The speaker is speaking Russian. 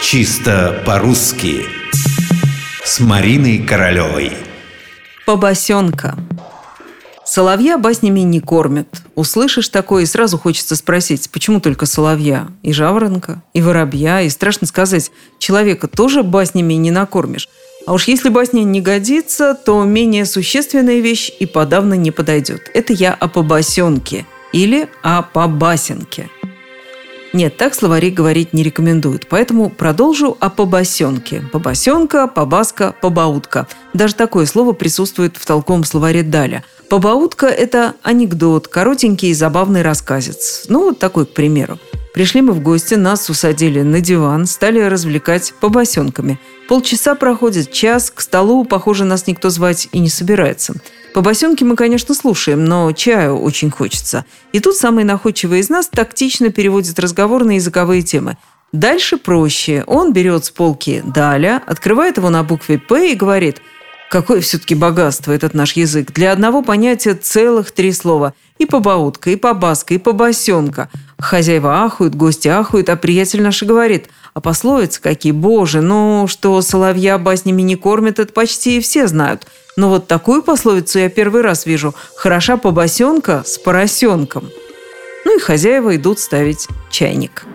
Чисто по-русски С Мариной Королевой Побосенка Соловья баснями не кормят. Услышишь такое, и сразу хочется спросить, почему только соловья? И жаворонка, и воробья, и страшно сказать, человека тоже баснями не накормишь. А уж если басня не годится, то менее существенная вещь и подавно не подойдет. Это я о побосенке или о побасенке – нет, так словари говорить не рекомендуют, поэтому продолжу о побосенке. Побосенка, побаска, побаутка. Даже такое слово присутствует в толковом словаре Даля. Побаутка – это анекдот, коротенький и забавный рассказец. Ну, вот такой, к примеру. Пришли мы в гости, нас усадили на диван, стали развлекать побосенками. Полчаса проходит, час, к столу, похоже, нас никто звать и не собирается – по басенке мы, конечно, слушаем, но чаю очень хочется. И тут самый находчивый из нас тактично переводит разговор на языковые темы. Дальше проще. Он берет с полки «Даля», открывает его на букве «П» и говорит «Какое все-таки богатство этот наш язык! Для одного понятия целых три слова. И побаутка, и побаска, и побосенка. Хозяева ахуют, гости ахуют, а приятель наш говорит а пословицы какие, боже, ну, что соловья баснями не кормят, это почти все знают. Но вот такую пословицу я первый раз вижу. Хороша побосенка с поросенком. Ну и хозяева идут ставить чайник.